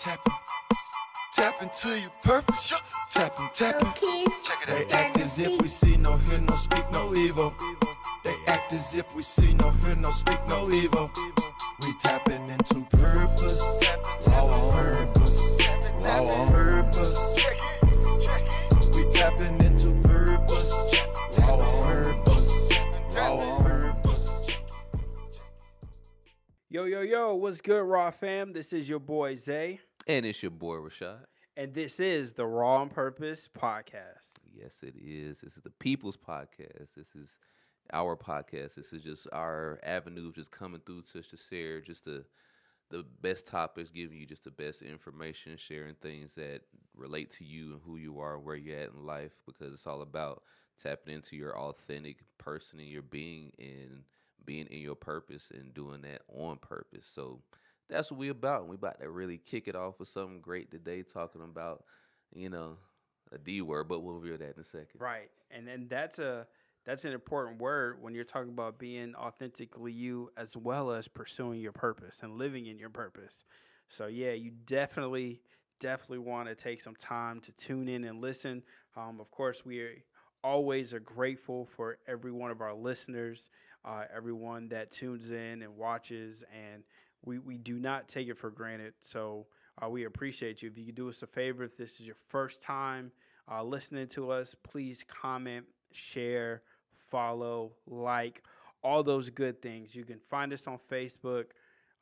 tapping. Tap to your purpose. Tapping, tapping. Okay. Check it They act as if we see no, hear no, speak no evil. They act as if we see no, hear no, speak no evil. We tapping into purpose. Raw on purpose. Raw on purpose. We tapping into purpose. Raw on purpose. Raw on purpose. Yo, yo, yo, what's good, Raw fam? This is your boy Zay, And it's your boy Rashad. and this is the Raw on Purpose podcast. Yes, it is. This is the People's Podcast. This is our podcast. This is just our avenue of just coming through to to share just the the best topics, giving you just the best information, sharing things that relate to you and who you are and where you're at in life because it's all about tapping into your authentic person and your being and being in your purpose and doing that on purpose. So that's what we about. We about to really kick it off with something great today, talking about, you know, a D word, but we'll reveal that in a second. Right, and then that's a that's an important word when you're talking about being authentically you, as well as pursuing your purpose and living in your purpose. So yeah, you definitely definitely want to take some time to tune in and listen. Um, of course, we always are grateful for every one of our listeners, uh, everyone that tunes in and watches, and we, we do not take it for granted. So uh, we appreciate you. If you could do us a favor, if this is your first time uh, listening to us, please comment, share, follow, like, all those good things. You can find us on Facebook,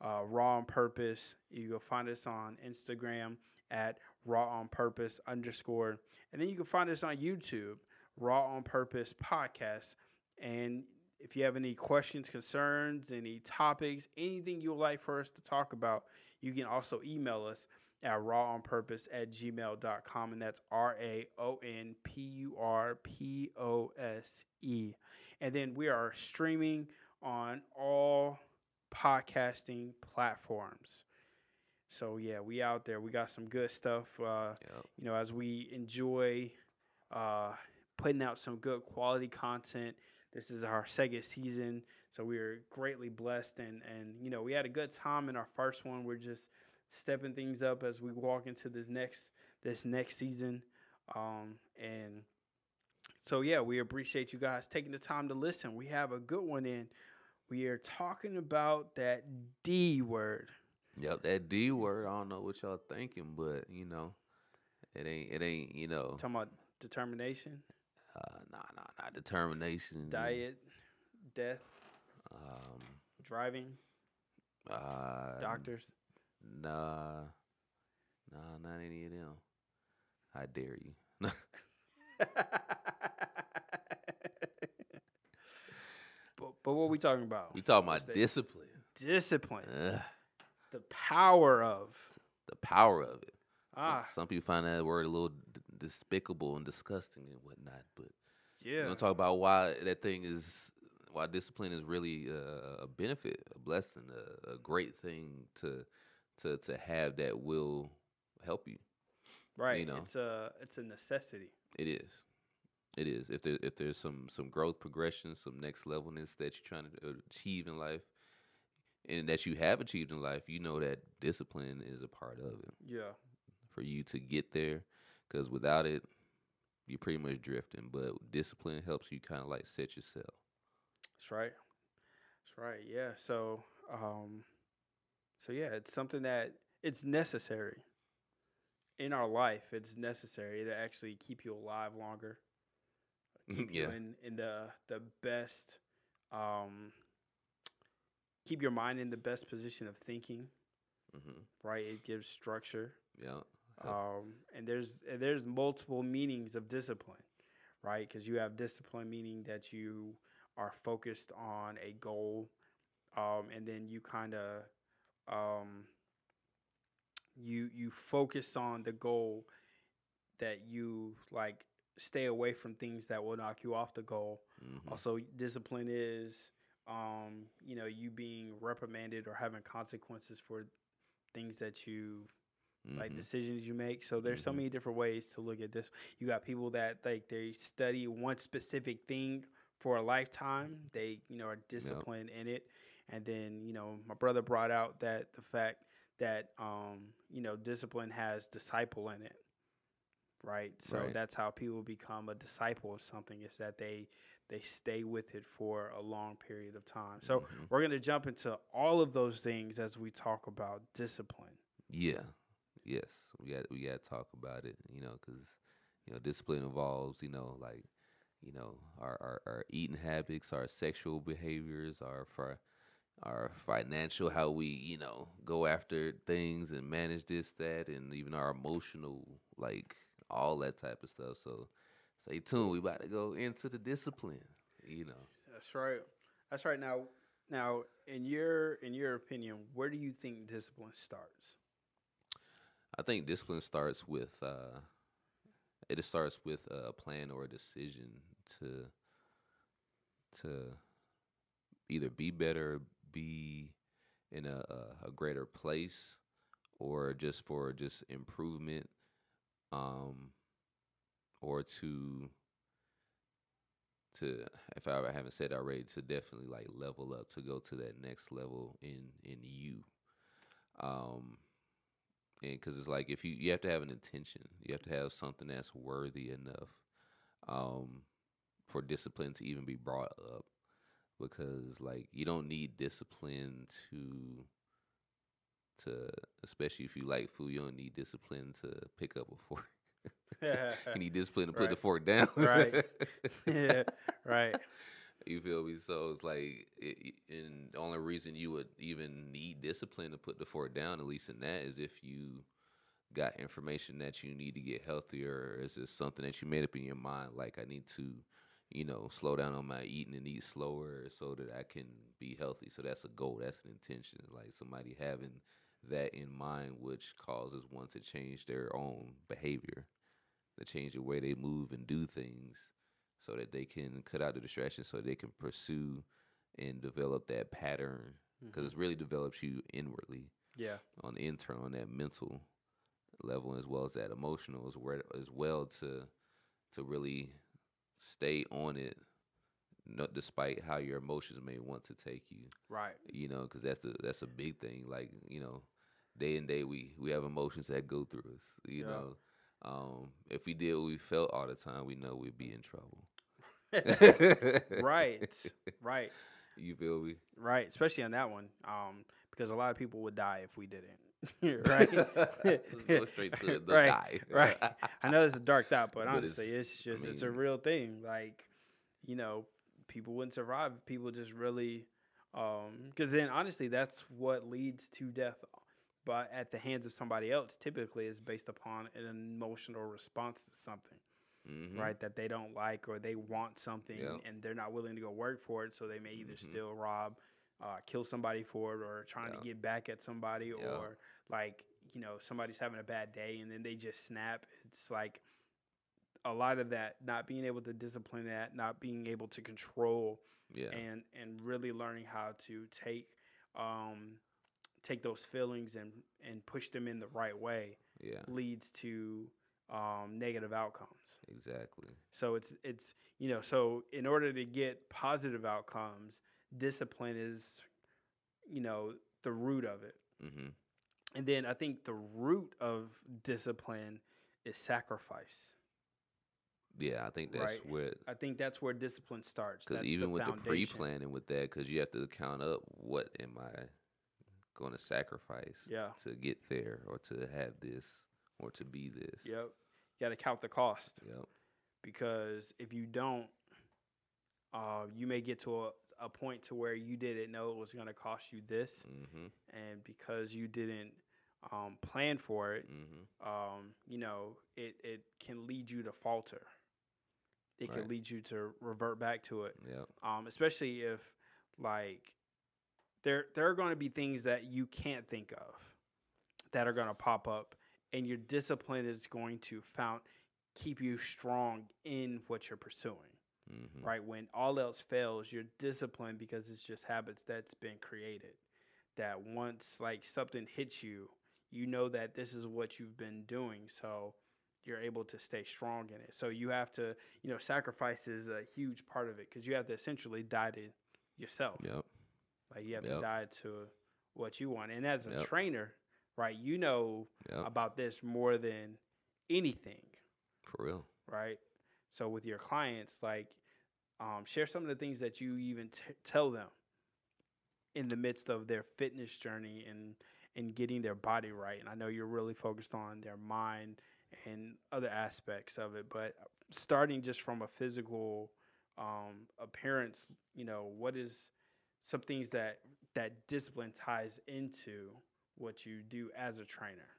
uh, Raw on Purpose. You can find us on Instagram at Raw on Purpose underscore. And then you can find us on YouTube, Raw on Purpose Podcast. And if you have any questions, concerns, any topics, anything you would like for us to talk about, you can also email us at rawonpurpose at gmail.com. And that's R A O N P U R P O S E. And then we are streaming on all podcasting platforms. So yeah, we out there. We got some good stuff. Uh, Yep. you know, as we enjoy uh, putting out some good quality content. This is our second season, so we are greatly blessed, and and you know we had a good time in our first one. We're just stepping things up as we walk into this next this next season, um, and so yeah, we appreciate you guys taking the time to listen. We have a good one in. We are talking about that D word. Yep, that D word. I don't know what y'all thinking, but you know, it ain't. It ain't. You know, Talking about determination, nah, nah, nah. Determination. diet, death, Um. driving, Uh. doctors. Nah. Nah, not any of them. I dare you. but, but what we talking about? we talking about discipline. discipline, Ugh, the power of the power of it. Some, ah some people find that word a little despicable and disgusting and whatnot, but yeah We're gonna talk about why that thing is why discipline is really uh, a benefit, a blessing, a, a great thing to to to have that will help you. right. You know. It's a it's a necessity. It is. It is. If there if there's some some growth progression, some next levelness that you're trying to achieve in life, and that you have achieved in life, you know that discipline is a part of it Yeah, for you to get there. Because without it, you're pretty much drifting. But discipline helps you kind of like set yourself. that's right. That's right. Yeah. So um, so yeah, it's something that it's necessary in our life. It's necessary to actually keep you alive longer. Keep you Yeah. in in the the best. Um, keep your mind in the best position of thinking. hmm Right. It gives structure. Yeah. Um, and there's and there's multiple meanings of discipline, right? Because you have discipline meaning that you are focused on a goal, um, and then you kind of um, you you focus on the goal that you like stay away from things that will knock you off the goal. Mhm. Also, discipline is um, you know you being reprimanded or having consequences for things that you like Mhm. decisions you make. So there's so Mhm. many different ways to look at this. You got people that like they study one specific thing for a lifetime. They, you know, are disciplined in it. And then, you know, my brother brought out that the fact that um, you know discipline has disciple in it, right? So Right. that's how people become a disciple of something is that they they stay with it for a long period of time. So Mhm. we're gonna jump into all of those things as we talk about discipline. Yeah, yes, we got we got to talk about it. You know, because you know discipline involves you know like you know our, our our eating habits, our sexual behaviors, our for our financial, how we you know go after things and manage this that, and even our emotional like all that type of stuff. So stay tuned. We about to go into the discipline. You know. That's right. That's right. Now, now, in your in your opinion, where do you think discipline starts? I think discipline starts with uh, it starts with a plan or a decision to to either be better, be in a, a, greater place, or just for just improvement, um, or to to if I haven't said already to definitely like level up to go to that next level in in you. Um, and because it's like if you you have to have an intention, you have to have something that's worthy enough um, for discipline to even be brought up. Because like you don't need discipline to to especially if you like food, you don't need discipline to pick up a fork. you need discipline to put the fork down. Right. yeah, right. You feel me? So it's like, it, and the only reason you would even need discipline to put the fork down, at least in that, is if you got information that you need to get healthier, or is it something that you made up in your mind, like I need to, you know, slow down on my eating and eat slower so that I can be healthy. So that's a goal. That's an intention. Like somebody having that in mind, which causes one to change their own behavior, to change the way they move and do things so that they can cut out the distractions so they can pursue and develop that pattern because Mhm. it really develops you inwardly Yeah. on the internal on that mental level as well as that emotional as well as well to to really stay on it no, despite how your emotions may want to take you Right. you know because that's the that's a big thing like you know day and day we we have emotions that go through us you Yeah. know um if we did what we felt all the time we know we'd be in trouble right. Right. you feel me Right. Especially on that one, um, because a lot of people would die if we didn't. right. Let's go straight to the right. die. Right. I know it's a dark thought, but, But honestly, it's- it's, just I it's a real thing. Like, you know, people wouldn't survive. People just really, um, because then honestly, that's what leads to death. But at the hands of somebody else, typically is based upon an emotional response to something, Mhm. right? That they don't like or they want something and they're not willing to go work for it. So they may either Mhm. steal, rob, uh, kill somebody for it, or trying Yeah. to get back at somebody, Yeah. or like you know somebody's having a bad day and then they just snap. It's like a lot of that not being able to discipline that, not being able to control, yeah and and really learning how to take um, take those feelings and and push them in the right way yeah leads to um, negative outcomes. exactly So it's it's you know so in order to get positive outcomes, discipline is you know the root of it. hmm And then I think the root of discipline is sacrifice. yeah i think that's Right. what I think that's where discipline starts. because even with the pre-planning with that because you have to count up what am i going to sacrifice Yeah. to get there or to have this or to be this Yep. You got to count the cost yep because if you don't, uh, you may get to a, a point to where you didn't know it was going to cost you this, hmm and because you didn't um, plan for it, hmm um, you know, it, it can lead you to falter. It can lead you to revert back to it. yep um, especially if like there there are going to be things that you can't think of that are going to pop up, and your discipline is going to found keep you strong in what you're pursuing. hmm Right when all else fails, you're disciplined because it's just habits that's been created. That once like something hits you, you know that this is what you've been doing, so you're able to stay strong in it. So you have to, you know, sacrifice is a huge part of it because you have to essentially die to yourself. yep Like you have Yep. to die to what you want. And as a Yep. trainer, right? You know Yep. about this more than anything, For real. right? So with your clients, like, um, share some of the things that you even t- tell them in the midst of their fitness journey and and getting their body right. And I know you're really focused on their mind and other aspects of it, but starting just from a physical um, appearance, you know, what is some things that that discipline ties into what you do as a trainer?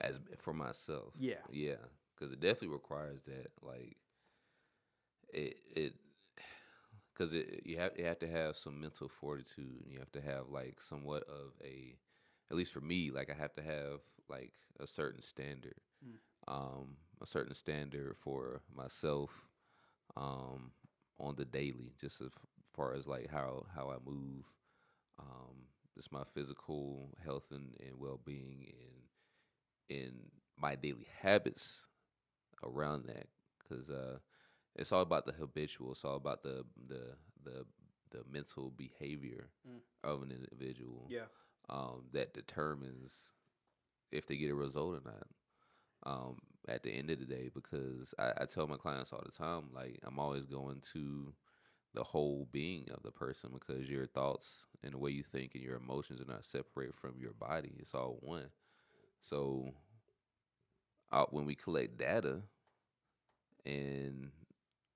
As for myself. Yeah. Yeah, because it definitely requires that. Like, it it because it you have you have to have some mental fortitude. And you have to have like somewhat of a, at least for me, like I have to have like a certain standard, Mm. um, a certain standard for myself, um, on the daily, just as far as like how how I move, um, just my physical health and, and well being and in my daily habits around that because uh, it's all about the habitual. It's all about the the the the mental behavior Mm. of an individual Yeah. um, that determines if they get a result or not. Um, at the end of the day, because I, I tell my clients all the time, like I'm always going to the whole being of the person because your thoughts and the way you think and your emotions are not separate from your body. It's all one. So uh, when we collect data and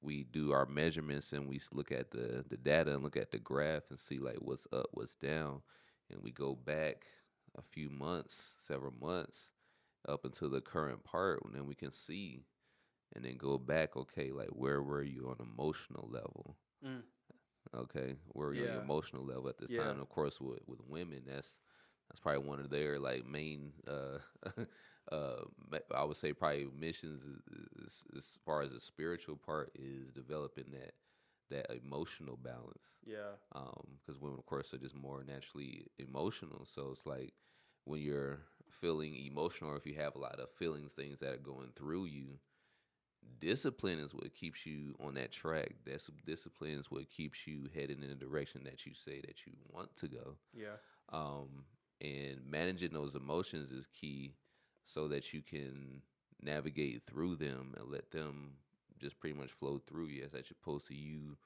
we do our measurements and we look at the, the data and look at the graph and see like what's up, what's down, and we go back a few months, several months up until the current part, and then we can see and then go back, okay, like where were you on emotional level? Mm. Okay, where on Yeah. your emotional level at this Yeah. time? Of course, with with women, that's that's probably one of their like main uh uh I would say probably missions is, is, as far as the spiritual part is developing that that emotional balance Yeah. because women of course are just more naturally emotional so it's like when you're feeling emotional or if you have a lot of feelings things that are going through you discipline is what keeps you on that track that's discipline is what keeps you heading in the direction that you say that you want to go Yeah. um, and managing those emotions is key so that you can navigate through them and let them just pretty much flow through you as opposed to you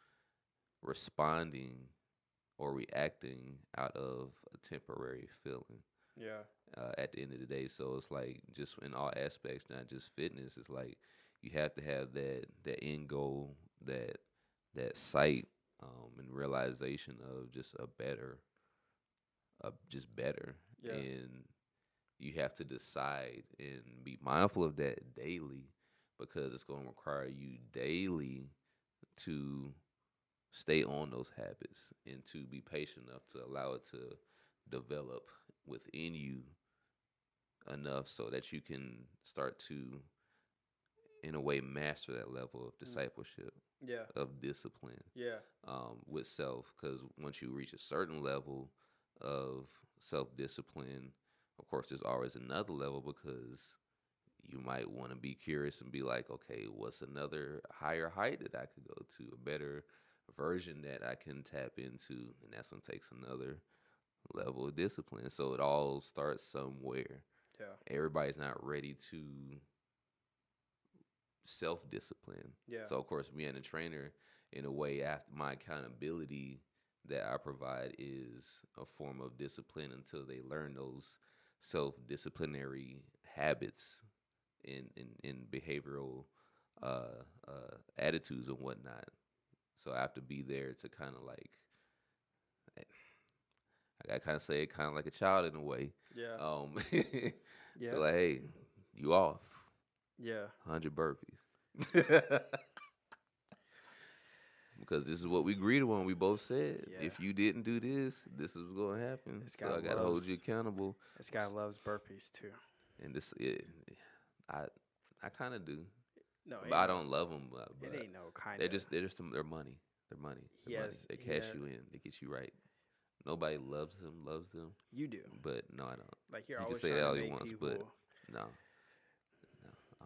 responding or reacting out of a temporary feeling Yeah. uh, at the end of the day. So it's like just in all aspects, not just fitness. It's like you have to have that that end goal, that that sight, um, and realization of just a better, uh, just better. Yeah. And you have to decide and be mindful of that daily because it's going to require you daily to stay on those habits and to be patient enough to allow it to develop within you enough so that you can start to in a way master that level of Mm. discipleship Yeah. of discipline Yeah. um, with self because once you reach a certain level of self-discipline of course there's always another level because you might want to be curious and be like okay what's another higher height that i could go to a better version that i can tap into and that's when it takes another level of discipline so it all starts somewhere Yeah. everybody's not ready to self-discipline Yeah. so of course, me and a trainer, in a way, after my accountability that I provide is a form of discipline until they learn those self-disciplinary habits in in, in behavioral uh, uh, attitudes and whatnot. So I have to be there to kind of like, I kind of say it kind of like a child in a way. yeah. Um, yeah. so like, hey, you off yeah. hundred burpees. because this is what we agreed on. We both said Yeah. if you didn't do this, this is going to happen. This so I got to hold you accountable. This guy loves burpees too. And this, it, I, I kind of do, No, but I don't love them. But, It ain't no kind they're just they're just their money. Their money. Their money. Yes, They cash yeah. you in. They get you right. Nobody loves them. Loves them. you do. But no, I don't. Like you're You can always say trying that to all you want, people. but- No.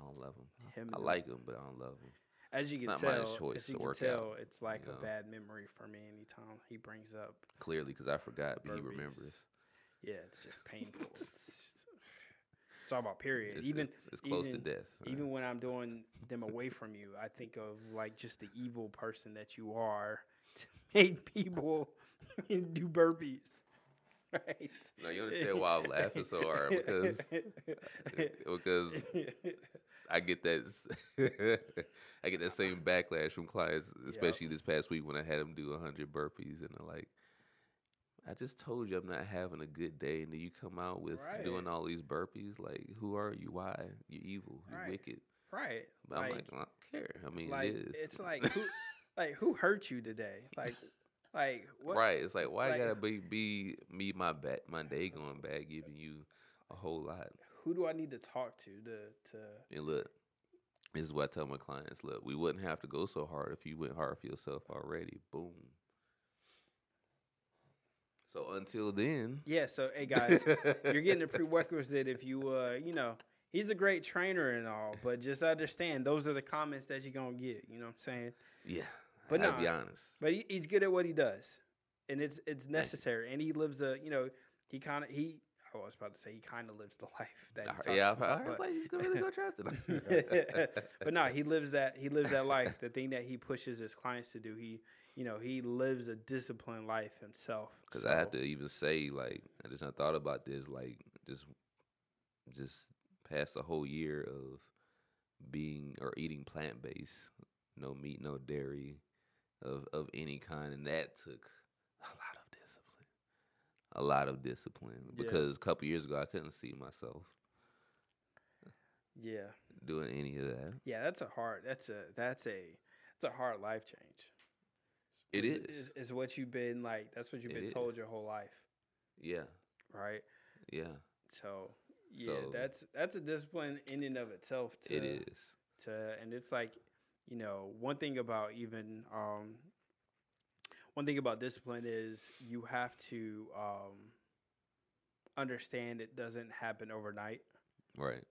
I don't love them. Him I do. like them, but I don't love them. as you it's can tell, choice as you can tell, out, it's like you a bad memory for me anytime he brings up. Clearly, because I forgot, but he remembers. Yeah, it's just painful. it's it's all about period. It's, even it's, it's close even- to death. right? even when I'm doing them away from you, I think of like just the evil person that you are to make people do burpees. Right. No, you understand why I'm laughing so hard because because I get that I get that same backlash from clients, especially this past week when I had them do hundred burpees and they're like, "I just told you I'm not having a good day, and then you come out with Right. doing all these burpees. Like, who are you? Why? You're evil. You're Right. wicked." right. But I'm Like- like, I don't care. I mean, like it is. it's like who like who hurt you today? Like like what right. It's like why like- gotta be be me my bad my day going bad, giving you a whole lot. Who do I need to talk to to to And look, this is what I tell my clients. Look, we wouldn't have to go so hard if you went hard for yourself already. Boom. So until then, Yeah, so hey guys, you're getting a prerequisite if you uh you know he's a great trainer and all but just understand those are the comments that you're gonna get you know what i'm saying yeah. But I gotta be honest. but he, he's good at what he does and it's it's necessary and he lives a you know he kind of he i was about to say he kind of lives the life that he uh, talks yeah, about, but- like, he's gonna really go try it. but no, he lives that he lives that life. The thing that he pushes his clients to do, he you know he lives a disciplined life himself. Because I have to even say, like, I just not thought about this, like, just, just past a whole year of being or eating plant based, no meat, no dairy, of of any kind, and that took a lot of discipline, a lot of discipline. Yeah. Because a couple years ago, I couldn't see myself yeah, doing any of that. yeah. That's a hard. That's a that's a that's a hard life change. It is, is. is what you've been like. That's what you've been told your whole life, Yeah, right? yeah, So yeah, So- that's that's a discipline in and of itself. To, it is. to and it's like you know one thing about even um one thing about discipline is you have to um understand it doesn't happen overnight Right.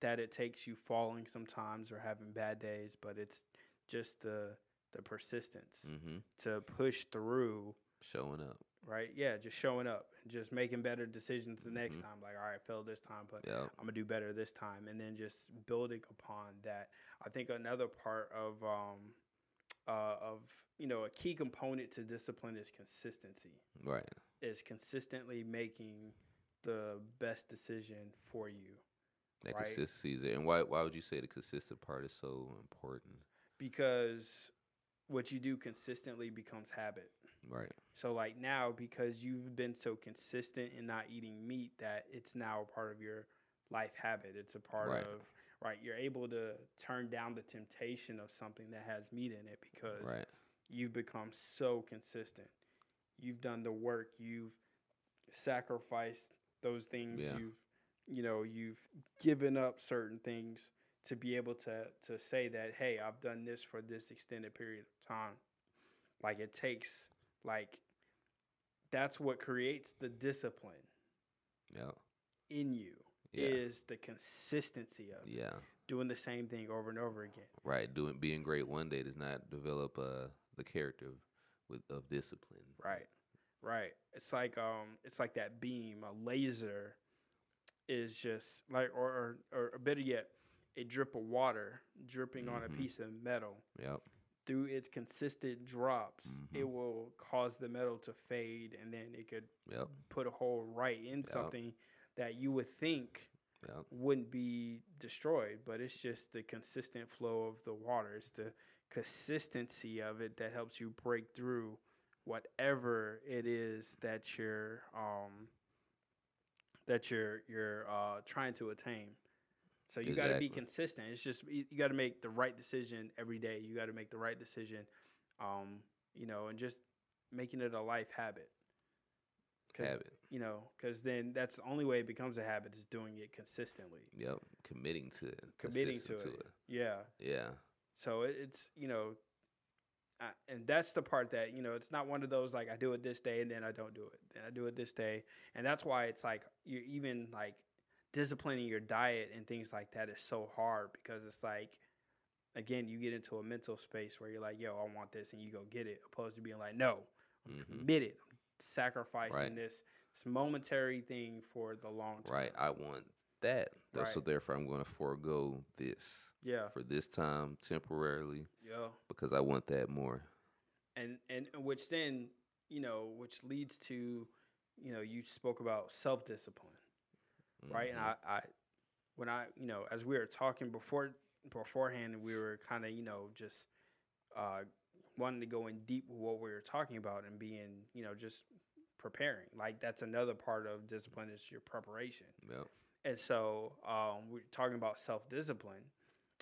that it takes you falling sometimes or having bad days but it's just the the persistence Mm-hmm. to push through Showing up. right yeah just showing up and just making better decisions the next Mhm. time like all right failed this time but Yeah. I'm gonna do better this time, and then just building upon that. I think another part of um, uh, of you know a key component to discipline is consistency. Right. Is consistently making the best decision for you That Right. consistency is there. And why why would you say the consistent part is so important? because what you do consistently becomes habit. Right. So like now because you've been so consistent in not eating meat that it's now a part of your life habit. It's a part Right. of right. You're able to turn down the temptation of something that has meat in it because Right. you've become so consistent. You've done the work. You've sacrificed those things. Yeah. You've you know you've given up certain things to be able to to say that hey I've done this for this extended period of time. Like it takes like that's what creates the discipline Yeah. in you Yeah. is the consistency of it, Yeah. doing the same thing over and over again. Right. Doing being great one day does not develop uh the character of, with of discipline. Right. Right. It's like um it's like that beam, a laser is just like or or, or better yet, a drip of water dripping on a Mhm. piece of metal. Yep. Through its consistent drops, it Mhm. will cause the metal to fade and then it could Yep. put a hole right in Yep. something that you would think Yep. wouldn't be destroyed, but it's just the consistent flow of the water. It's the consistency of it that helps you break through whatever it is that you're um that you're you're uh trying to attain. So you got to be consistent. It's just you, got to make the right decision every day. You got to make the right decision um you know and just making it a life habit. Habit. You know, because then that's the only way it becomes a habit is doing it consistently. Yep. Committing to it. Committing to consistent it. Yeah. Yeah. So it, it's you know, uh, and that's the part that you know it's not one of those like I do it this day and then I don't do it, then I do it this day, and that's why it's like you're even like disciplining your diet and things like that is so hard because it's like again you get into a mental space where you're like yo I want this and you go get it opposed to being like no i'm mm-hmm. commit it I'm sacrificing Right. this momentary thing for the long term. Right. I want that. Th- So therefore, I'm going to forego this Yeah. for this time temporarily Yeah. because I want that more. and and which then you know which leads to you know you spoke about self discipline right and Mhm. I, I when i you know as we were talking before beforehand we were kind of you know just uh wanting to go in deep with what we were talking about and being you know just preparing like that's another part of discipline is your preparation Yep. and so um, we're talking about self discipline.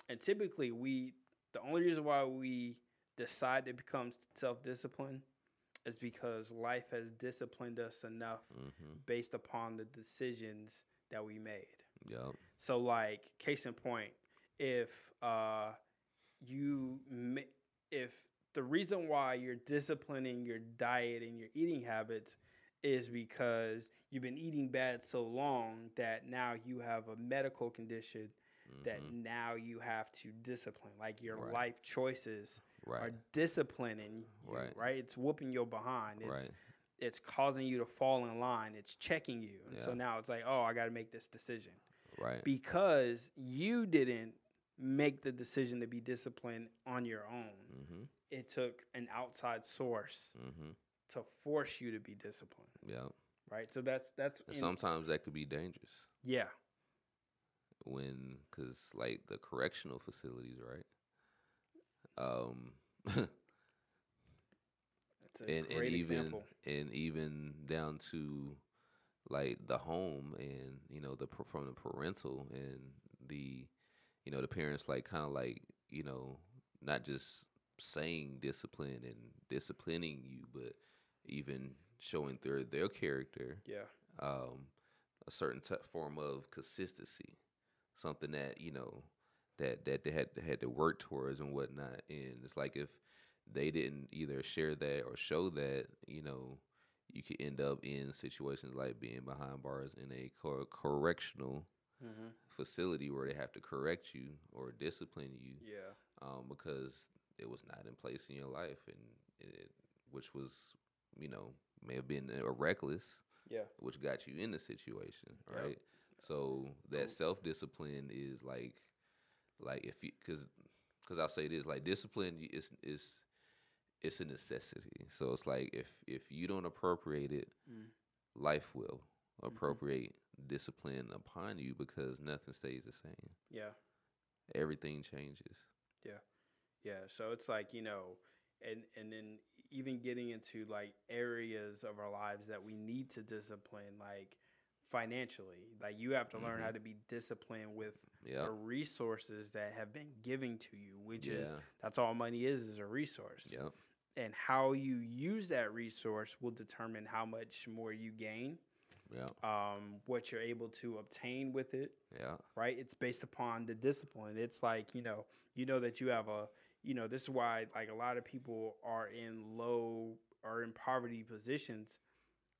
And typically, we the only reason why we decide to become self disciplined is because life has disciplined us enough Mm-hmm. based upon the decisions that we made. Yep. So, like case in point, if uh, you if the reason why you're disciplining your diet and your eating habits is because you've been eating bad so long that now you have a medical condition that mhm, now you have to discipline. Like your Right. life choices are disciplining you, Right. right? It's whooping your behind. It's Right. it's causing you to fall in line. It's checking you. And so now it's like, oh, I got to make this decision Right. because you didn't make the decision to be disciplined on your own. Mm-hmm. It took an outside source Mm-hmm. To force you to be disciplined, Yeah. right? So that's that's And sometimes that could be dangerous yeah, when, cause like the correctional facilities, right? Um, and, and great even example. and even down to like the home and you know the from the parental and the you know the parents like kind of like you know not just saying discipline and disciplining you but even showing their their character Yeah, um a certain t- form of consistency something that you know that that they had had to work towards and whatnot. And it's like if they didn't either share that or show that you know you could end up in situations like being behind bars in a cor- correctional mm-hmm. facility where they have to correct you or discipline you yeah, um, because it was not in place in your life and it, which was you know may have been uh, reckless yeah, which got you in the situation, Yep. right? So that self discipline is like, like if you, cause, cause I'll say this, like discipline is is it's a necessity. So it's like if if you don't appropriate it, Mm. life will appropriate discipline upon you because nothing stays the same. yeah. Everything changes. Yeah. Yeah, so it's like you know, and and then even getting into like areas of our lives that we need to discipline, like financially, like you have to learn how Mhm. to be disciplined with Yeah. the resources that have been given to you, which is that's all money is is a resource, Yep. and how you use that resource will determine how much more you gain, Yeah. um, what you're able to obtain with it, Yeah. right? It's based upon the discipline. It's like, you know, you know that you have a, you know, this is why like a lot of people are in low or in poverty positions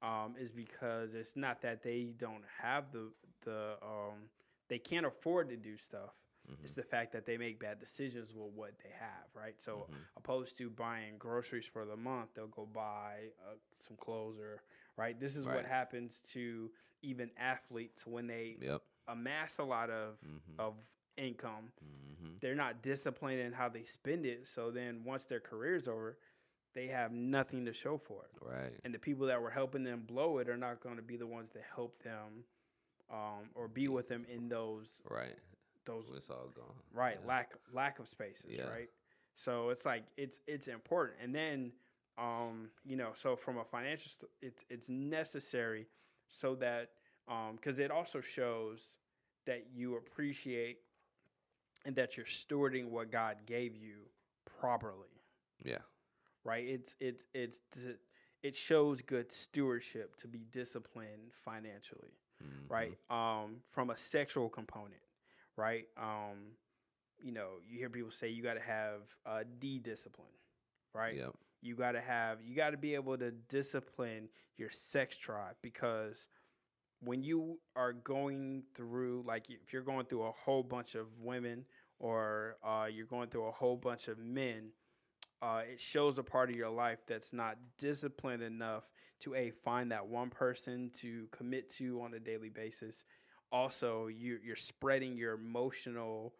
um, is because it's not that they don't have the the um, they can't afford to do stuff. Mhm. It's the fact that they make bad decisions with what they have, right? So Mhm. opposed to buying groceries for the month, they'll go buy uh, some clothes or right. This is what happens to even athletes when they Yep. amass a lot of Mhm. of income. Mhm. They're not disciplined in how they spend it. So then once their career's over, they have nothing to show for it. Right. And the people that were helping them blow it are not going to be the ones that help them um, or be with them in those Right. those When it's all gone. right Yeah. lack lack of spaces Yeah. right so it's like it's it's important and then um you know so from a financial st- it's it's necessary so that um because it also shows that you appreciate and that you're stewarding what god gave you properly Yeah. right it's it's it's it shows good stewardship to be disciplined financially Mhm. right? Um, from a sexual component, right? Um, you know, you hear people say you got to have uh, D discipline, right? Yep. You got to have, you got to be able to discipline your sex drive because when you are going through, like, if you're going through a whole bunch of women or uh, you're going through a whole bunch of men, uh, it shows a part of your life that's not disciplined enough to a find that one person to commit to on a daily basis. Also, you you're spreading your emotional,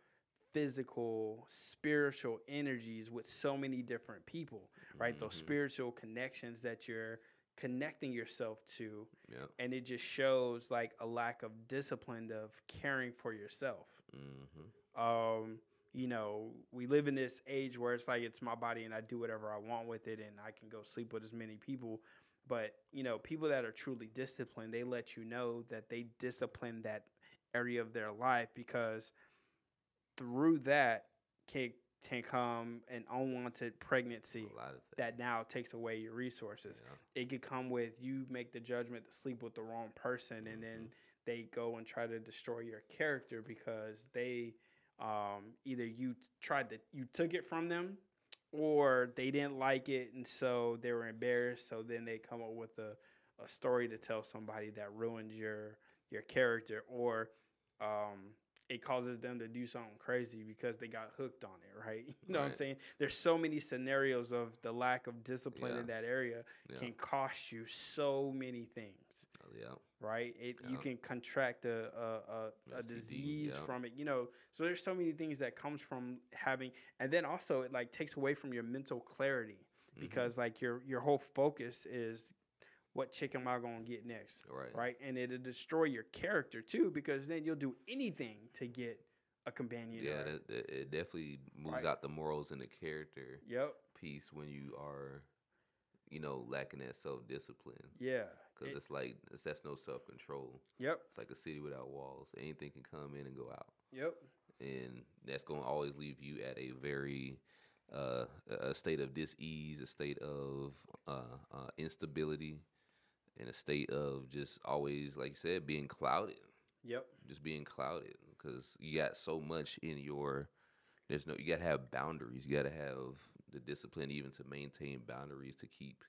physical, spiritual energies with so many different people, right? Those Mhm. spiritual connections that you're connecting yourself to Yep. and it just shows like a lack of discipline of caring for yourself Mm-hmm. Um you know we live in this age where it's like it's my body and i do whatever i want with it and i can go sleep with as many people but you know people that are truly disciplined they let you know that they discipline that area of their life because through that can can come an unwanted pregnancy A lot of things. that now takes away your resources Yeah. it could come with you make the judgment to sleep with the wrong person and then they go and try to destroy your character because they um, either you tried to you took it from them or they didn't like it and so they were embarrassed. So then they come up with a, a story to tell somebody that ruins your your character or um, it causes them to do something crazy because they got hooked on it right you know what i'm saying there's so many scenarios of the lack of discipline in that area Yeah. can cost you so many things Oh, yeah. right it you can contract a a, a, a disease yeah. from it you know so there's so many things that comes from having and then also it like takes away from your mental clarity Mhm. because like your your whole focus is what chick am i going to get next Right. right and it'll destroy your character too because then you'll do anything to get a companion Yeah, that, that, it definitely moves Right. out the morals and the character yep piece when you are, you know, lacking that self discipline. yeah Because it- it's like it's, that's no self control. yep It's like a city without walls. Anything can come in and go out, yep and that's going to always leave you at a very uh, a state of dis-ease, a state of uh, uh, instability, and a state of just always, like you said, being clouded. yep. Just being clouded because you got so much in your there's no you gotta have boundaries. You gotta have the discipline even to maintain boundaries to keep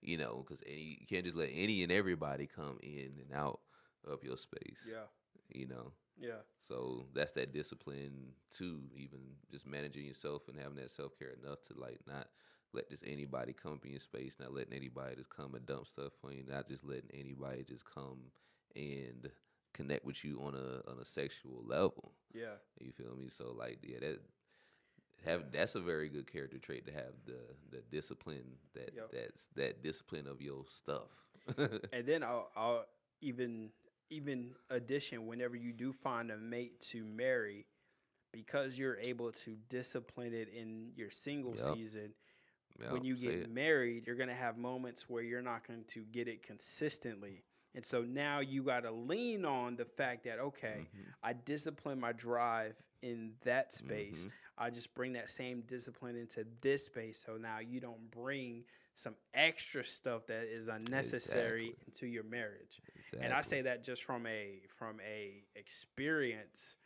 you know because any you can't just let any and everybody come in and out of your space yeah. you know? Yeah. So that's that discipline too even just managing yourself and having that self-care enough to like not let just anybody come in your space not letting anybody just come and dump stuff on you not just letting anybody just come and connect with you on a on a sexual level yeah you feel me so like yeah that have that's a very good character trait to have the the discipline that Yep. that's that discipline of your stuff and then I'll, I'll even even addition whenever you do find a mate to marry because you're able to discipline it in your single Yep. season Yeah, when you get married you're going to have moments where you're not going to get it consistently and so now you got to lean on the fact that okay Mhm. i discipline my drive in that space Mhm. i just bring that same discipline into this space so now you don't bring some extra stuff that is unnecessary Exactly. into your marriage and I say that just from a from a experience,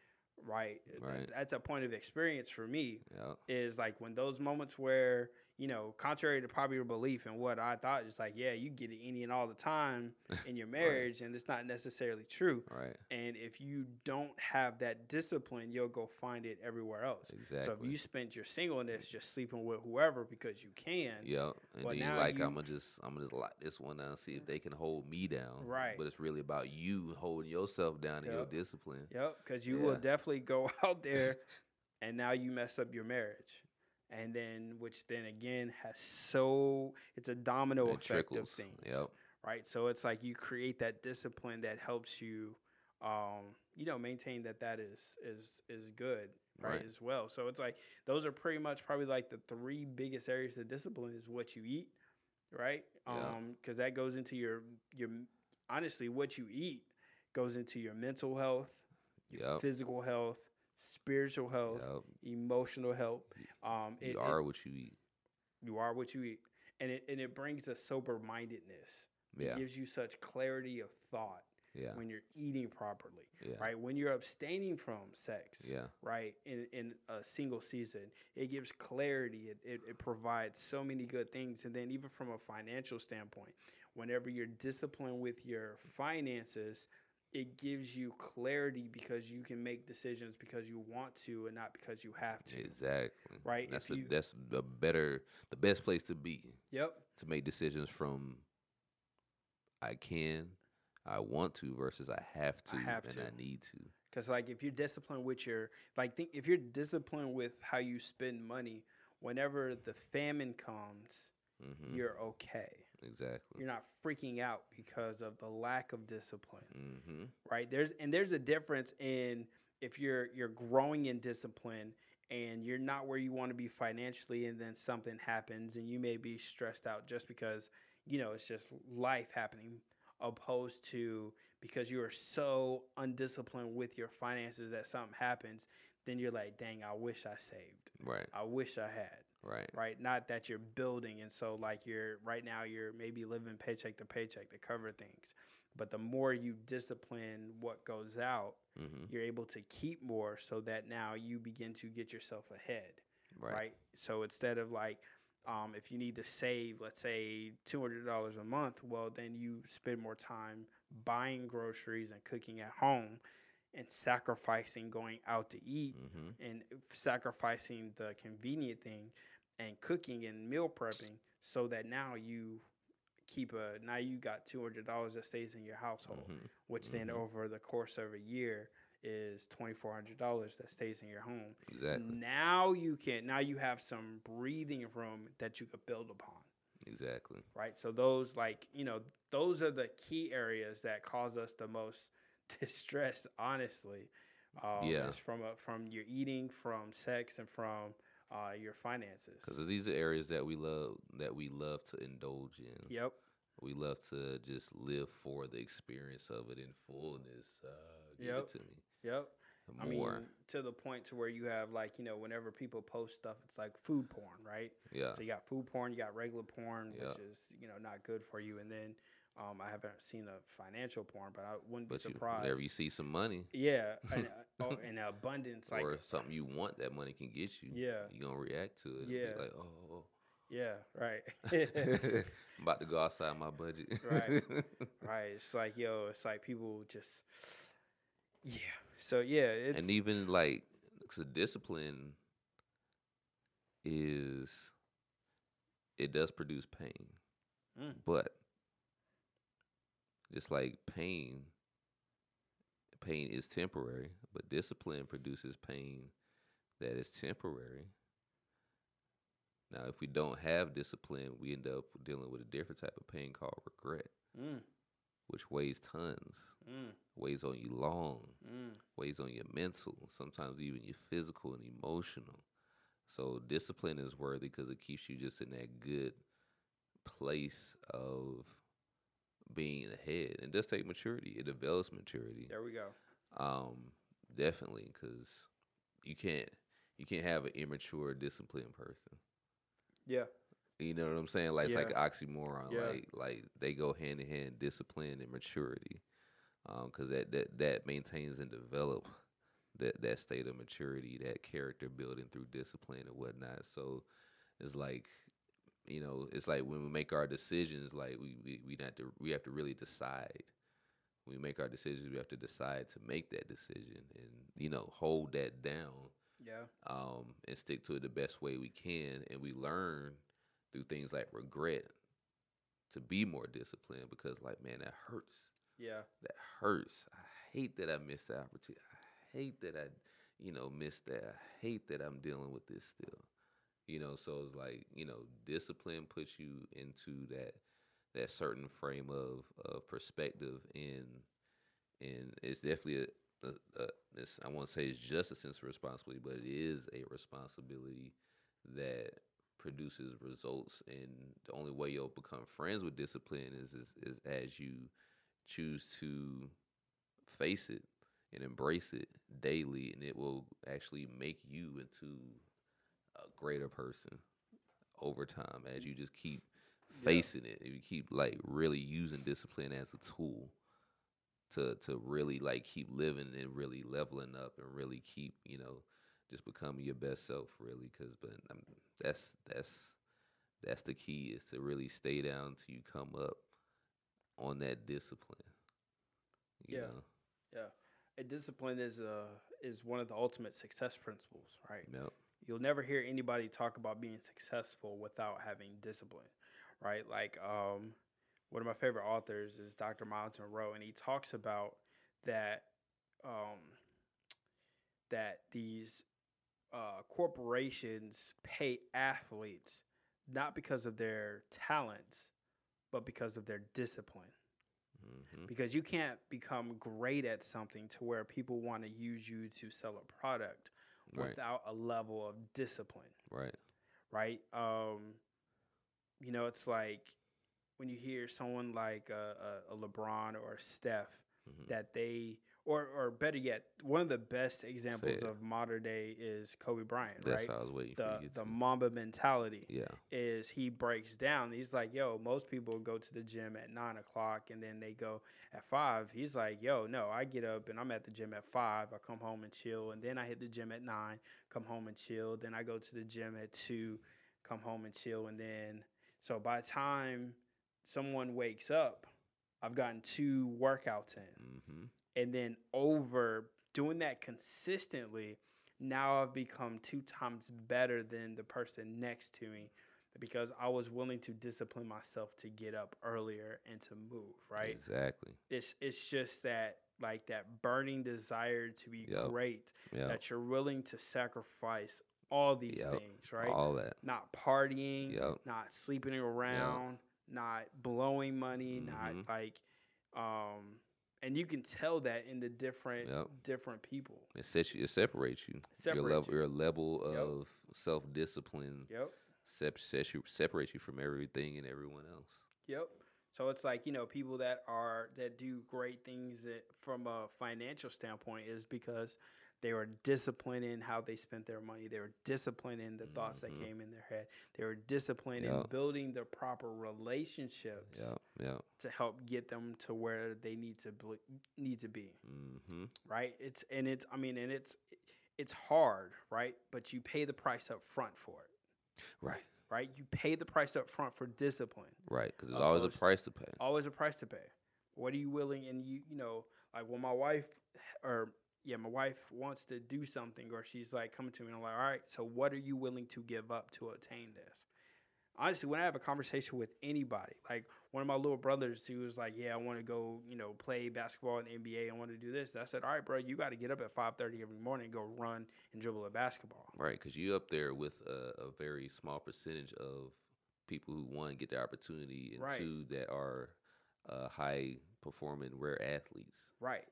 right? Right. That's a point of experience for me. yeah Is like when those moments where you know, contrary to popular belief and what I thought, it's like yeah, you get it any and all the time in your marriage, and it's not necessarily true. right And if you don't have that discipline, you'll go find it everywhere else. exactly So if you spent your singleness just sleeping with whoever because you can, Yep. And But then you like you- I'm gonna just I'm gonna just lock this one down, and see if they can hold me down. Right. But it's really about you holding yourself down and your discipline. Yep, because you will definitely go out there, and now you mess up your marriage, and then which then again has so it's a domino It effect trickles. of things, Yep. right? So it's like you create that discipline that helps you, um, you know, maintain that that is is is good, right, Right. as well. So it's like those are pretty much probably like the three biggest areas of discipline is what you eat, right? Yeah. Um, because that goes into your your honestly what you eat goes into your mental health, your Yep. physical health, spiritual health, Yep. emotional health. Um, it- You it- are what you eat. you are what you eat, and it and it brings a sober mindedness. Yeah. It gives you such clarity of thought Yeah. when you're eating properly, Yeah. right? When you're abstaining from sex, Yeah. right? In in a single season, it gives clarity. It, it it provides so many good things, and then even from a financial standpoint, whenever you're disciplined with your finances. It gives you clarity because you can make decisions because you want to and not because you have to. Exactly. Right, That's if a, you- that's the better the best place to be Yep. to make decisions from I can, I want to versus I have to I have and to. I need to. Because like if you're disciplined with your like think if you're disciplined with how you spend money, whenever the famine comes, hmm you're okay. Exactly. You're not freaking out because of the lack of discipline, hmm right? There's and there's a difference in if you're you're growing in discipline and you're not where you want to be financially and then something happens and you may be stressed out just because you know it's just life happening opposed to because you are so undisciplined with your finances that something happens then you're like dang i wish i saved Right. i wish i had Right. right not that you're building and so like you're right now you're maybe living paycheck to paycheck to cover things but the more you discipline what goes out hmm you're able to keep more so that now you begin to get yourself ahead Right. right, so instead of like um, if you need to save let's say $200 a month well then you spend more time buying groceries and cooking at home and sacrificing going out to eat hmm and sacrificing the convenient thing and cooking and meal prepping so that now you keep a now you got $200 that stays in your household hmm which then Mhm. over the course of a year is twenty four hundred dollars that stays in your home. Exactly. Now you can now you have some breathing room that you could build upon, Exactly. right? So those like you know those are the key areas that cause us the most distress. Honestly, um, Yeah. is from a, from your eating, from sex, and from uh, your finances. Because these are areas that we love that we love to indulge in. Yep. We love to just live for the experience of it in fullness. Uh, give Yep. it to me. Yep. I mean, to the point to where you have like you know whenever people post stuff, it's like food porn, right? yeah. So you got food porn, you got regular porn, which is you know not good for you, and then um, I haven't seen a financial porn, but I wouldn't But be you, surprised. whenever you see some money yeah, and, uh, oh, and abundance, like or something you want that money can get you, Yeah. you are gonna react to it. Yeah. Be like, oh, yeah, right, I'm about to go outside my budget. Right. right. It's like yo, it's like people just yeah. So yeah, it's and even like, cause discipline is, it does produce pain, Mm. but just like pain, pain is temporary, but discipline produces pain that is temporary. Now, if we don't have discipline, we end up dealing with a different type of pain called regret, mm, which weighs tons, mm, weighs on you long, mm. weighs on your mental, sometimes even your physical and emotional. So discipline is worthy because it keeps you just in that good place of being ahead. It does take maturity. It develops maturity. There we go. Um, definitely, because you can't you can't have an immature, disciplined person. Yeah. You know what I'm saying? Like it's like an oxymoron. Yeah. Like like they go hand in hand, discipline and maturity, because that that that maintains and develops that that state of maturity, that character building through discipline and whatnot. So it's like you know, it's like when we make our decisions, like we we we not to we have to really decide. When we make our decisions, we have to decide to make that decision and you know hold that down Yeah. um, and stick to it the best way we can. And we learn through things like regret to be more disciplined because, like, man, that hurts. Yeah. That hurts. I hate that I missed the opportunity. I hate that I, you know, missed that. I hate that I'm dealing with this still. You know, so it's like, you know, discipline puts you into that that certain frame of, of perspective and and it's definitely a, a, a I say it's just a sense of responsibility, but it is a responsibility that produces results. And the only way you'll become friends with discipline is is, is as you choose to face it and embrace it daily and it will actually make you into a greater person over time as you just keep Yeah. facing it and you keep like really using discipline as a tool to to really like keep living and really leveling up and really keep you know just becoming your best self really because but um, that's that's that's the key is to really stay down till you come up on that discipline you Yeah. know? Yeah. And discipline is uh is one of the ultimate success principles, right? Yep. You'll never hear anybody talk about being successful without having discipline, right? Like um one of my favorite authors is Dr. Myles Munroe, and he talks about that um, that these uh, corporations pay athletes not because of their talents, but because of their discipline. hmm Because you can't become great at something to where people want to use you to sell a product Right. without a level of discipline, Right. right? Um, you know, it's like when you hear someone like a, a, a LeBron or a Steph Mhm. that they, or or better yet, one of the best examples of modern day is Kobe Bryant, That's right? how I was waiting for The you the to. Mamba mentality Yeah. is he breaks down. He's like, yo, most people go to the gym at nine o'clock and then they go at five. He's like, yo, no, I get up and I'm at the gym at five. I come home and chill, and then I hit the gym at nine, come home and chill. Then I go to the gym at two, come home and chill, and then so by the time someone wakes up, I've gotten two workouts in hmm and then over doing that consistently now i've become two times better than the person next to me because i was willing to discipline myself to get up earlier and to move right Exactly. it's it's just that like that burning desire to be Yep. great Yeah. that you're willing to sacrifice all these Yep. things right All that. not partying, Yep. not sleeping around, not blowing money, Mhm. not like um and you can tell that in the different Yep. different people. It sets you. It separates you. your level. you. Your level Yep. of self discipline Yep. sep- sets you separates you from everything and everyone else. Yep. So it's like, you know, people that are that do great things that, from a financial standpoint is because they were disciplined in how they spent their money. They were disciplined in the thoughts that Mhm. came in their head. They were disciplined in building the proper relationships Yeah. Yeah. to help get them to where they need to bl- need to be. hmm right it's and it's i mean and it's it's hard right but you pay the price up front for it Right. right you pay the price up front for discipline Right. Because there's always a price to pay. always a price to pay what are you willing and you you know like when my wife or yeah my wife wants to do something or she's like coming to me and i'm like all right so what are you willing to give up to attain this honestly when i have a conversation with anybody like one of my little brothers he was like yeah i want to go you know play basketball in the nba i want to do this And i said all right bro you got to get up at 5.30 every morning and go run and dribble a basketball Right. Because you up there with a, a very small percentage of people who one get the opportunity and Right. two that are uh, high performing rare athletes. right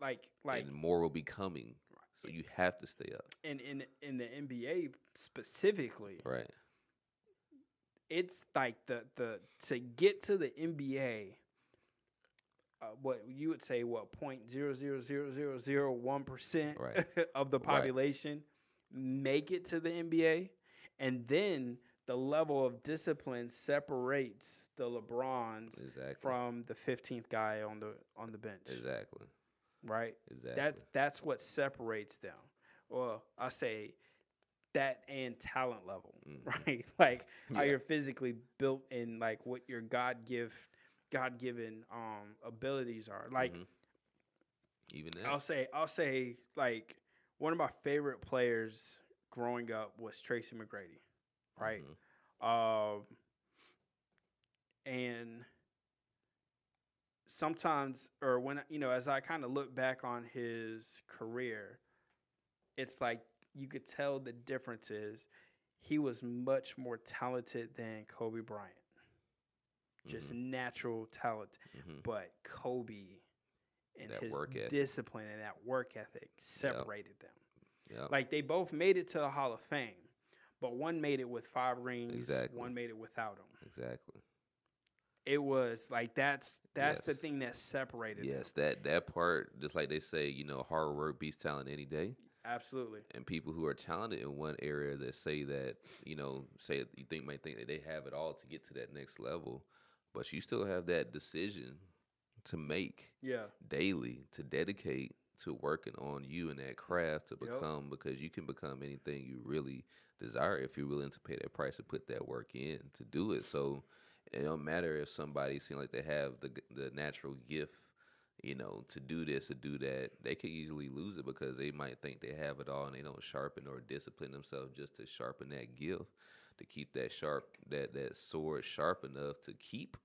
like like and more will be coming. So you have to stay up. And in in the nba specifically Right. it's like the the to get to the NBA. Uh, what you would say? What point zero zero zero zero zero one percent of the Right. population make it to the NBA, and then the level of discipline separates the LeBrons Exactly. from the fifteenth guy on the on the bench. exactly. Right. Exactly. That that's what separates them. Well, I say that and talent level, Mhm. right? Like how you're physically built and like what your God give God given um abilities are. Like Mhm. even that. I'll say I'll say like one of my favorite players growing up was Tracy McGrady, right? Mhm. Um, and sometimes, or when you know, as I kind of look back on his career, it's like you could tell the differences. He was much more talented than Kobe Bryant, just Mhm. natural talent. Mhm. But Kobe and That his discipline and that work ethic separated them. Yep. Like they both made it to the Hall of Fame, but one made it with five rings, Exactly. one made it without them. exactly. It was like that's that's the thing that separated Yes, them. that that part, just like they say, you know, hard work beats talent any day. Absolutely. And people who are talented in one area that say that, you know, say you think might think that they have it all to get to that next level, but you still have that decision to make Yeah. daily to dedicate to working on you and that craft to Yep. become because you can become anything you really desire if you're willing to pay that price and put that work in to do it. So it don't matter if somebody seems like they have the the natural gift, you know, to do this or do that. They could easily lose it because they might think they have it all and they don't sharpen or discipline themselves just to sharpen that gift to keep that sharp that that sword sharp enough to keep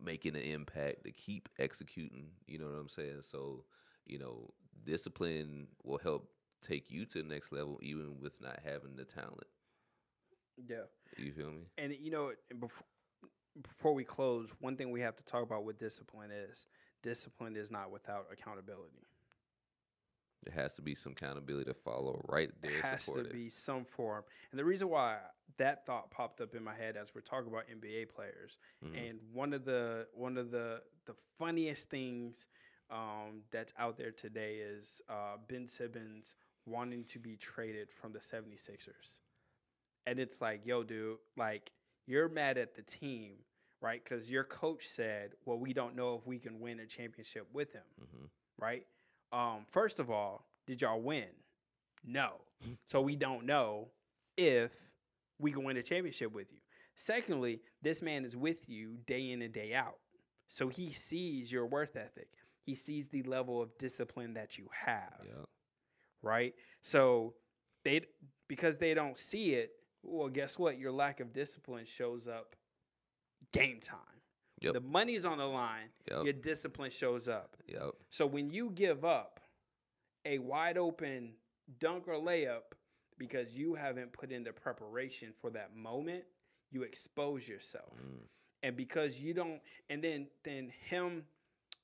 making an impact, to keep executing. You know what I'm saying? So, you know, discipline will help take you to the next level, even with not having the talent. Yeah. You feel me? And you know, before before we close, one thing we have to talk about with discipline is discipline is not without accountability. There has to be some accountability to follow right there. There has to be some form. And the reason why that thought popped up in my head as we're talking about NBA players, Mhm. and one of the one of the the funniest things um, that's out there today is uh, Ben Simmons wanting to be traded from the 76ers. And it's like, yo, dude, like you're mad at the team, right? Because your coach said, well, we don't know if we can win a championship with him, Mhm. right? Um, first of all, did y'all win? No. so we don't know if we can win a championship with you. Secondly, this man is with you day in and day out. So he sees your worth ethic. He sees the level of discipline that you have Yeah. Right? So they because they don't see it, well, guess what? Your lack of discipline shows up game time. Yep. The money's on the line. Yep. Your discipline shows up. Yep. So when you give up a wide open dunk or layup because you haven't put in the preparation for that moment, you expose yourself Mm. and because you don't and then then him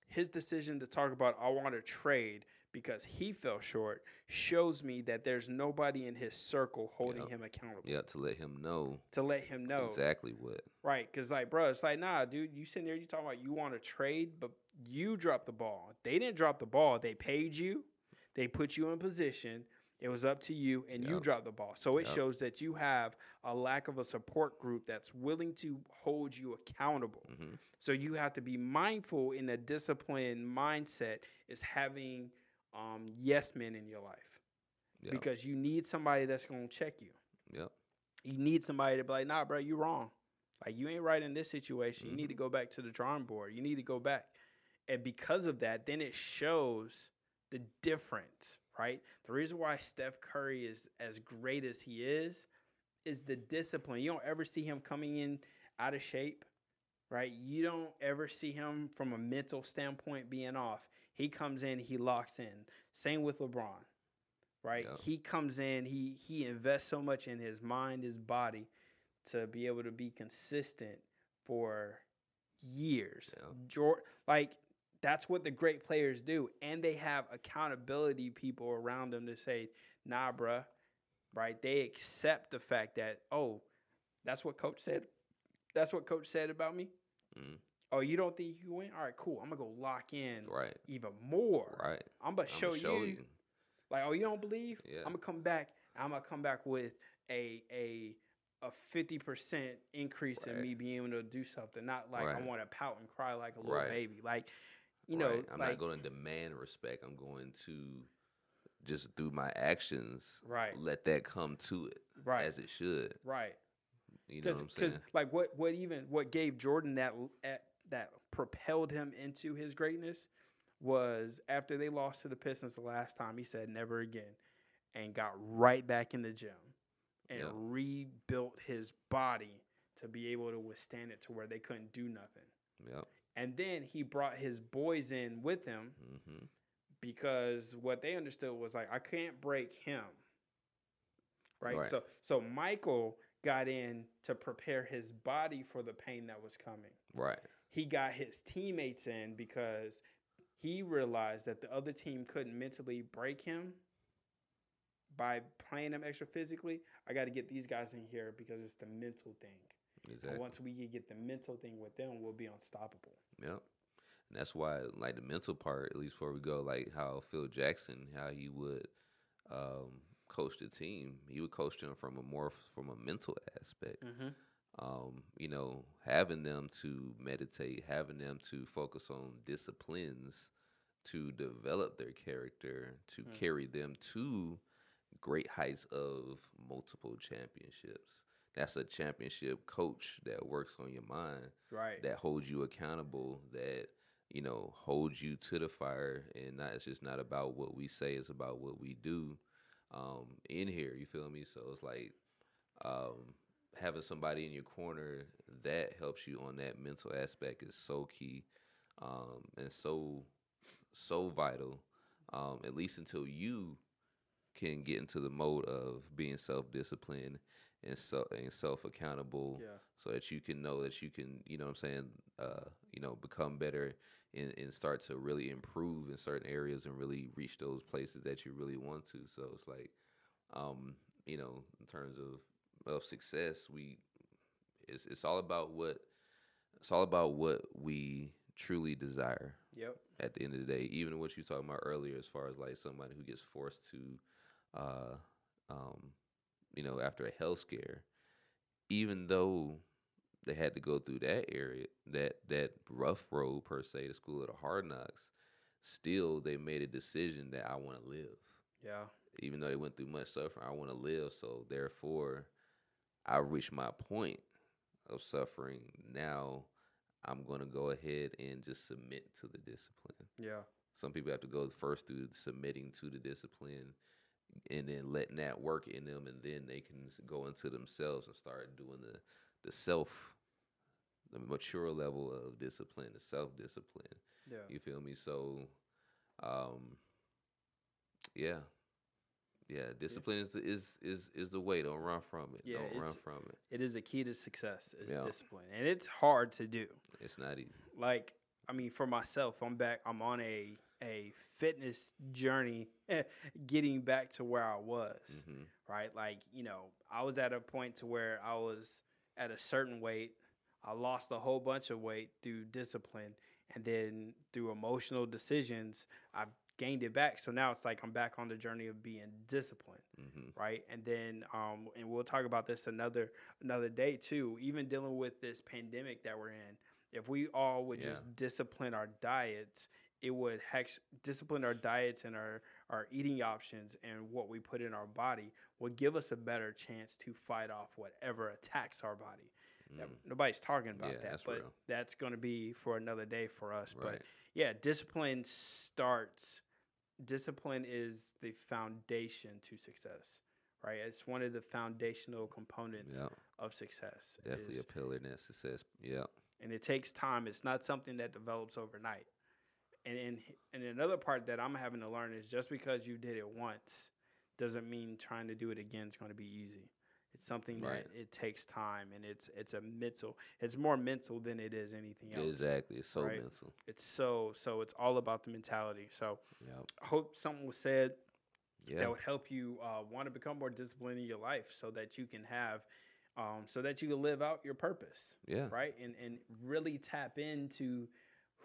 his decision to talk about I want to trade because he fell short shows me that there's nobody in his circle holding Yep. him accountable Yeah. To let him know to let him know exactly what. right because like bro it's like nah dude you sitting there you talking about you want to trade but you dropped the ball they didn't drop the ball they paid you they put you in position it was up to you and you dropped the ball so it Yep. shows that you have a lack of a support group that's willing to hold you accountable hmm so you have to be mindful in a disciplined mindset is having um, yes men in your life Yep. because you need somebody that's going to check you. Yep. You need somebody to be like, nah, bro, you wrong. Like you ain't right in this situation. You need Mm-hmm. to go back to the drawing board. You need to go back. And because of that, then it shows the difference, right? The reason why Steph Curry is as great as he is is the discipline. You don't ever see him coming in out of shape, right? You don't ever see him from a mental standpoint being off. He comes in, he locks in. Same with LeBron, right? Yeah. He comes in, he he invests so much in his mind, his body to be able to be consistent for years. Yeah. Like that's what the great players do, and they have accountability people around them to say, "Nah, bruh," right? They accept the fact that, oh, that's what coach said. That's what coach said about me. Mm. Oh, you don't think you can win? All right, cool. I'm gonna go lock in Right. even more. Right. I'm gonna I'ma show, you, like, oh, you don't believe? Yeah. I'm gonna come back. I'm gonna come back with a a a fifty percent increase in me being able to do something. Not like I want to pout and cry like a little Right. baby. Like, you know, Right. I'm like, not going to demand respect. I'm going to just through my actions, Right. let that come to it right, as it should. right. You know Because what I'm saying? Because like what what even what gave Jordan that at, that propelled him into his greatness was after they lost to the Pistons the last time. He said never again, and got right back in the gym and Yeah. rebuilt his body to be able to withstand it to where they couldn't do nothing. Yep. And then he brought his boys in with him hmm because what they understood was like I can't break him. Right? Right. So so Michael got in to prepare his body for the pain that was coming. Right. He got his teammates in because he realized that the other team couldn't mentally break him by playing him extra physically. I got to get these guys in here because it's the mental thing. Exactly. And once we can get the mental thing with them, we'll be unstoppable. Yep. And that's why, like the mental part, at least before we go, like how Phil Jackson, how he would um, coach the team, he would coach them from a more from a mental aspect. Mm-hmm. Um, you know, having them to meditate, having them to focus on disciplines to develop their character, to Mm. carry them to great heights of multiple championships. That's a championship coach that works on your mind Right. that holds you accountable, that you know holds you to the fire, and not it's just not about what we say; it's about what we do um, in here. You feel me? So it's like um, having somebody in your corner that helps you on that mental aspect is so key um, and so so vital. Um, at least until you can get into the mode of being self disciplined and so and self accountable, Yeah. so that you can know that you can, you know, what I'm saying, uh, you know, become better and, and start to really improve in certain areas and really reach those places that you really want to. So it's like, um, you know, in terms of of success, we it's it's all about what it's all about what we truly desire Yep. at the end of the day. Even what you were talking about earlier, as far as like somebody who gets forced to, uh, um, you know, after a health scare, even though they had to go through that area, that that rough road per se, the school of the hard knocks, still they made a decision that I want to live. Yeah. Even though they went through much suffering, I want to live. So therefore, I reached my point of suffering. Now I'm going to go ahead and just submit to the discipline. Yeah. Some people have to go first through submitting to the discipline and then letting that work in them, and then they can go into themselves and start doing the, the self, the mature level of discipline, the self discipline. Yeah. You feel me? So, um, yeah, yeah. Discipline is the, is is is the way. Don't run from it. Yeah, Don't run from it. It is a key to success is Yeah. discipline. And it's hard to do. It's not easy. like I mean, for myself, I'm back. I'm on a a fitness journey, getting back to where I was. hmm Right, like you know, I was at a point to where I was at a certain weight. I lost a whole bunch of weight through discipline, and then through emotional decisions, I've gained it back. So now it's like I'm back on the journey of being disciplined hmm right? And then, um, and we'll talk about this another another day too. Even dealing with this pandemic that we're in, if we all would Yeah. just discipline our diets, it would hex discipline our diets and our our eating options and what we put in our body would give us a better chance to fight off whatever attacks our body. Mm. Nobody's talking about Yeah, that, that's but real. that's going to be for another day for us. But yeah, discipline starts. Discipline is the foundation to success, right? It's one of the foundational components Yeah. of success. Definitely is- a pillar in that success. Yeah. and it takes time. It's not something that develops overnight. And and and another part that I'm having to learn is just because you did it once doesn't mean trying to do it again is going to be easy. It's something Right. that it takes time, and it's it's a mental. It's more mental than it is anything else. Exactly. It's so right? mental. It's so so. It's all about the mentality. So Yeah. I hope something was said that would help you uh, want to become more disciplined in your life, so that you can have, um, so that you can live out your purpose Yeah. right? And and really tap into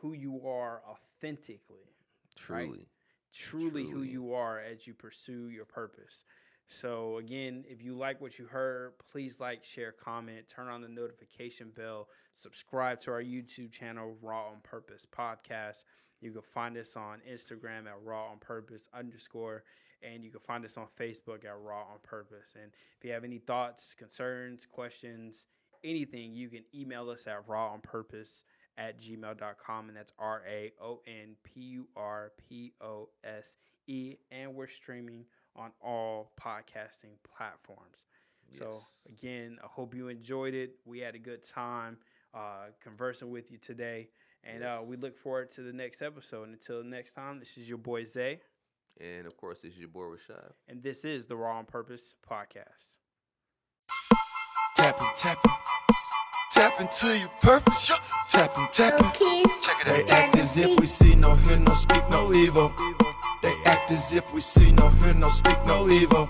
who you are authentically, Truly. truly, who you are as you pursue your purpose. So again, if you like what you heard, please like, share, comment, turn on the notification bell, subscribe to our YouTube channel, Raw on Purpose Podcast. You can find us on Instagram at Raw on Purpose underscore, and you can find us on Facebook at Raw on Purpose. And if you have any thoughts, concerns, questions, anything, you can email us at raw on purpose at gmail.com. And that's R A O N P U R P O S E. And we're streaming on all podcasting platforms. So, again, I hope you enjoyed it. We had a good time uh, conversing with you today. And uh, we look forward to the next episode. And until next time, this is your boy Zay. And of course, this is your boy Rashad. And this is the Raw on Purpose podcast. Tap and tapping, tapping. Tap into your purpose. Tapping, tapping. They act as if we see no, hear no, speak no evil. They act as if we see no, hear no, speak no evil.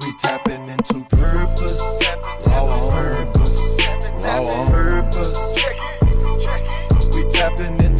We tapping into purpose, raw purpose, raw purpose. We tapping into